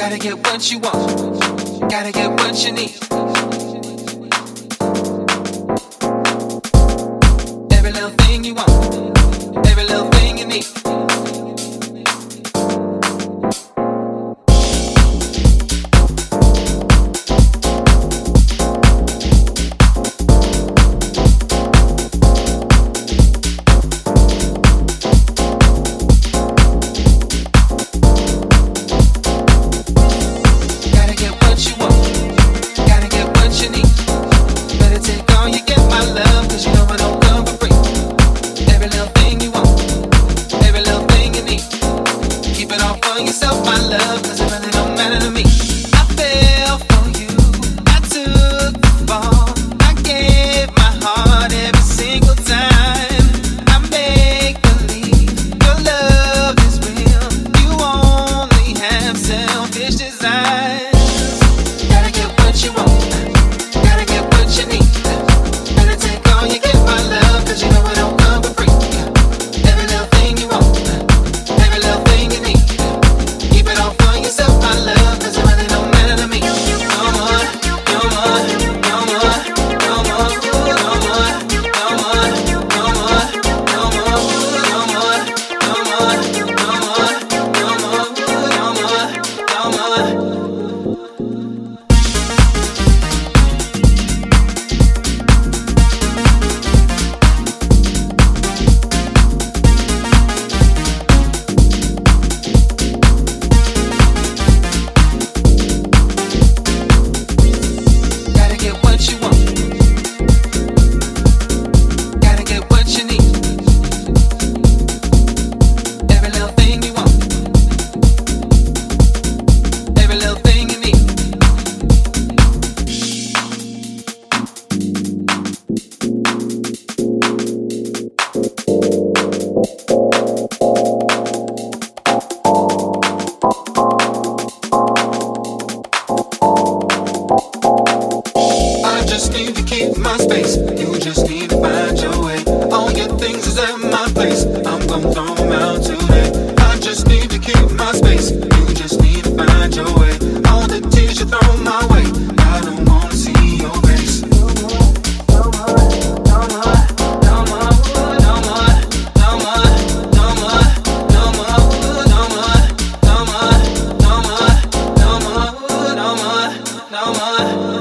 Gotta get what you want. Gotta get what you need. Every little thing you want. is at my place. I'm gonna throw them out today. I just need to keep my space. You just need to find your way. All the tears you throw my way, I don't wanna see your face. No more.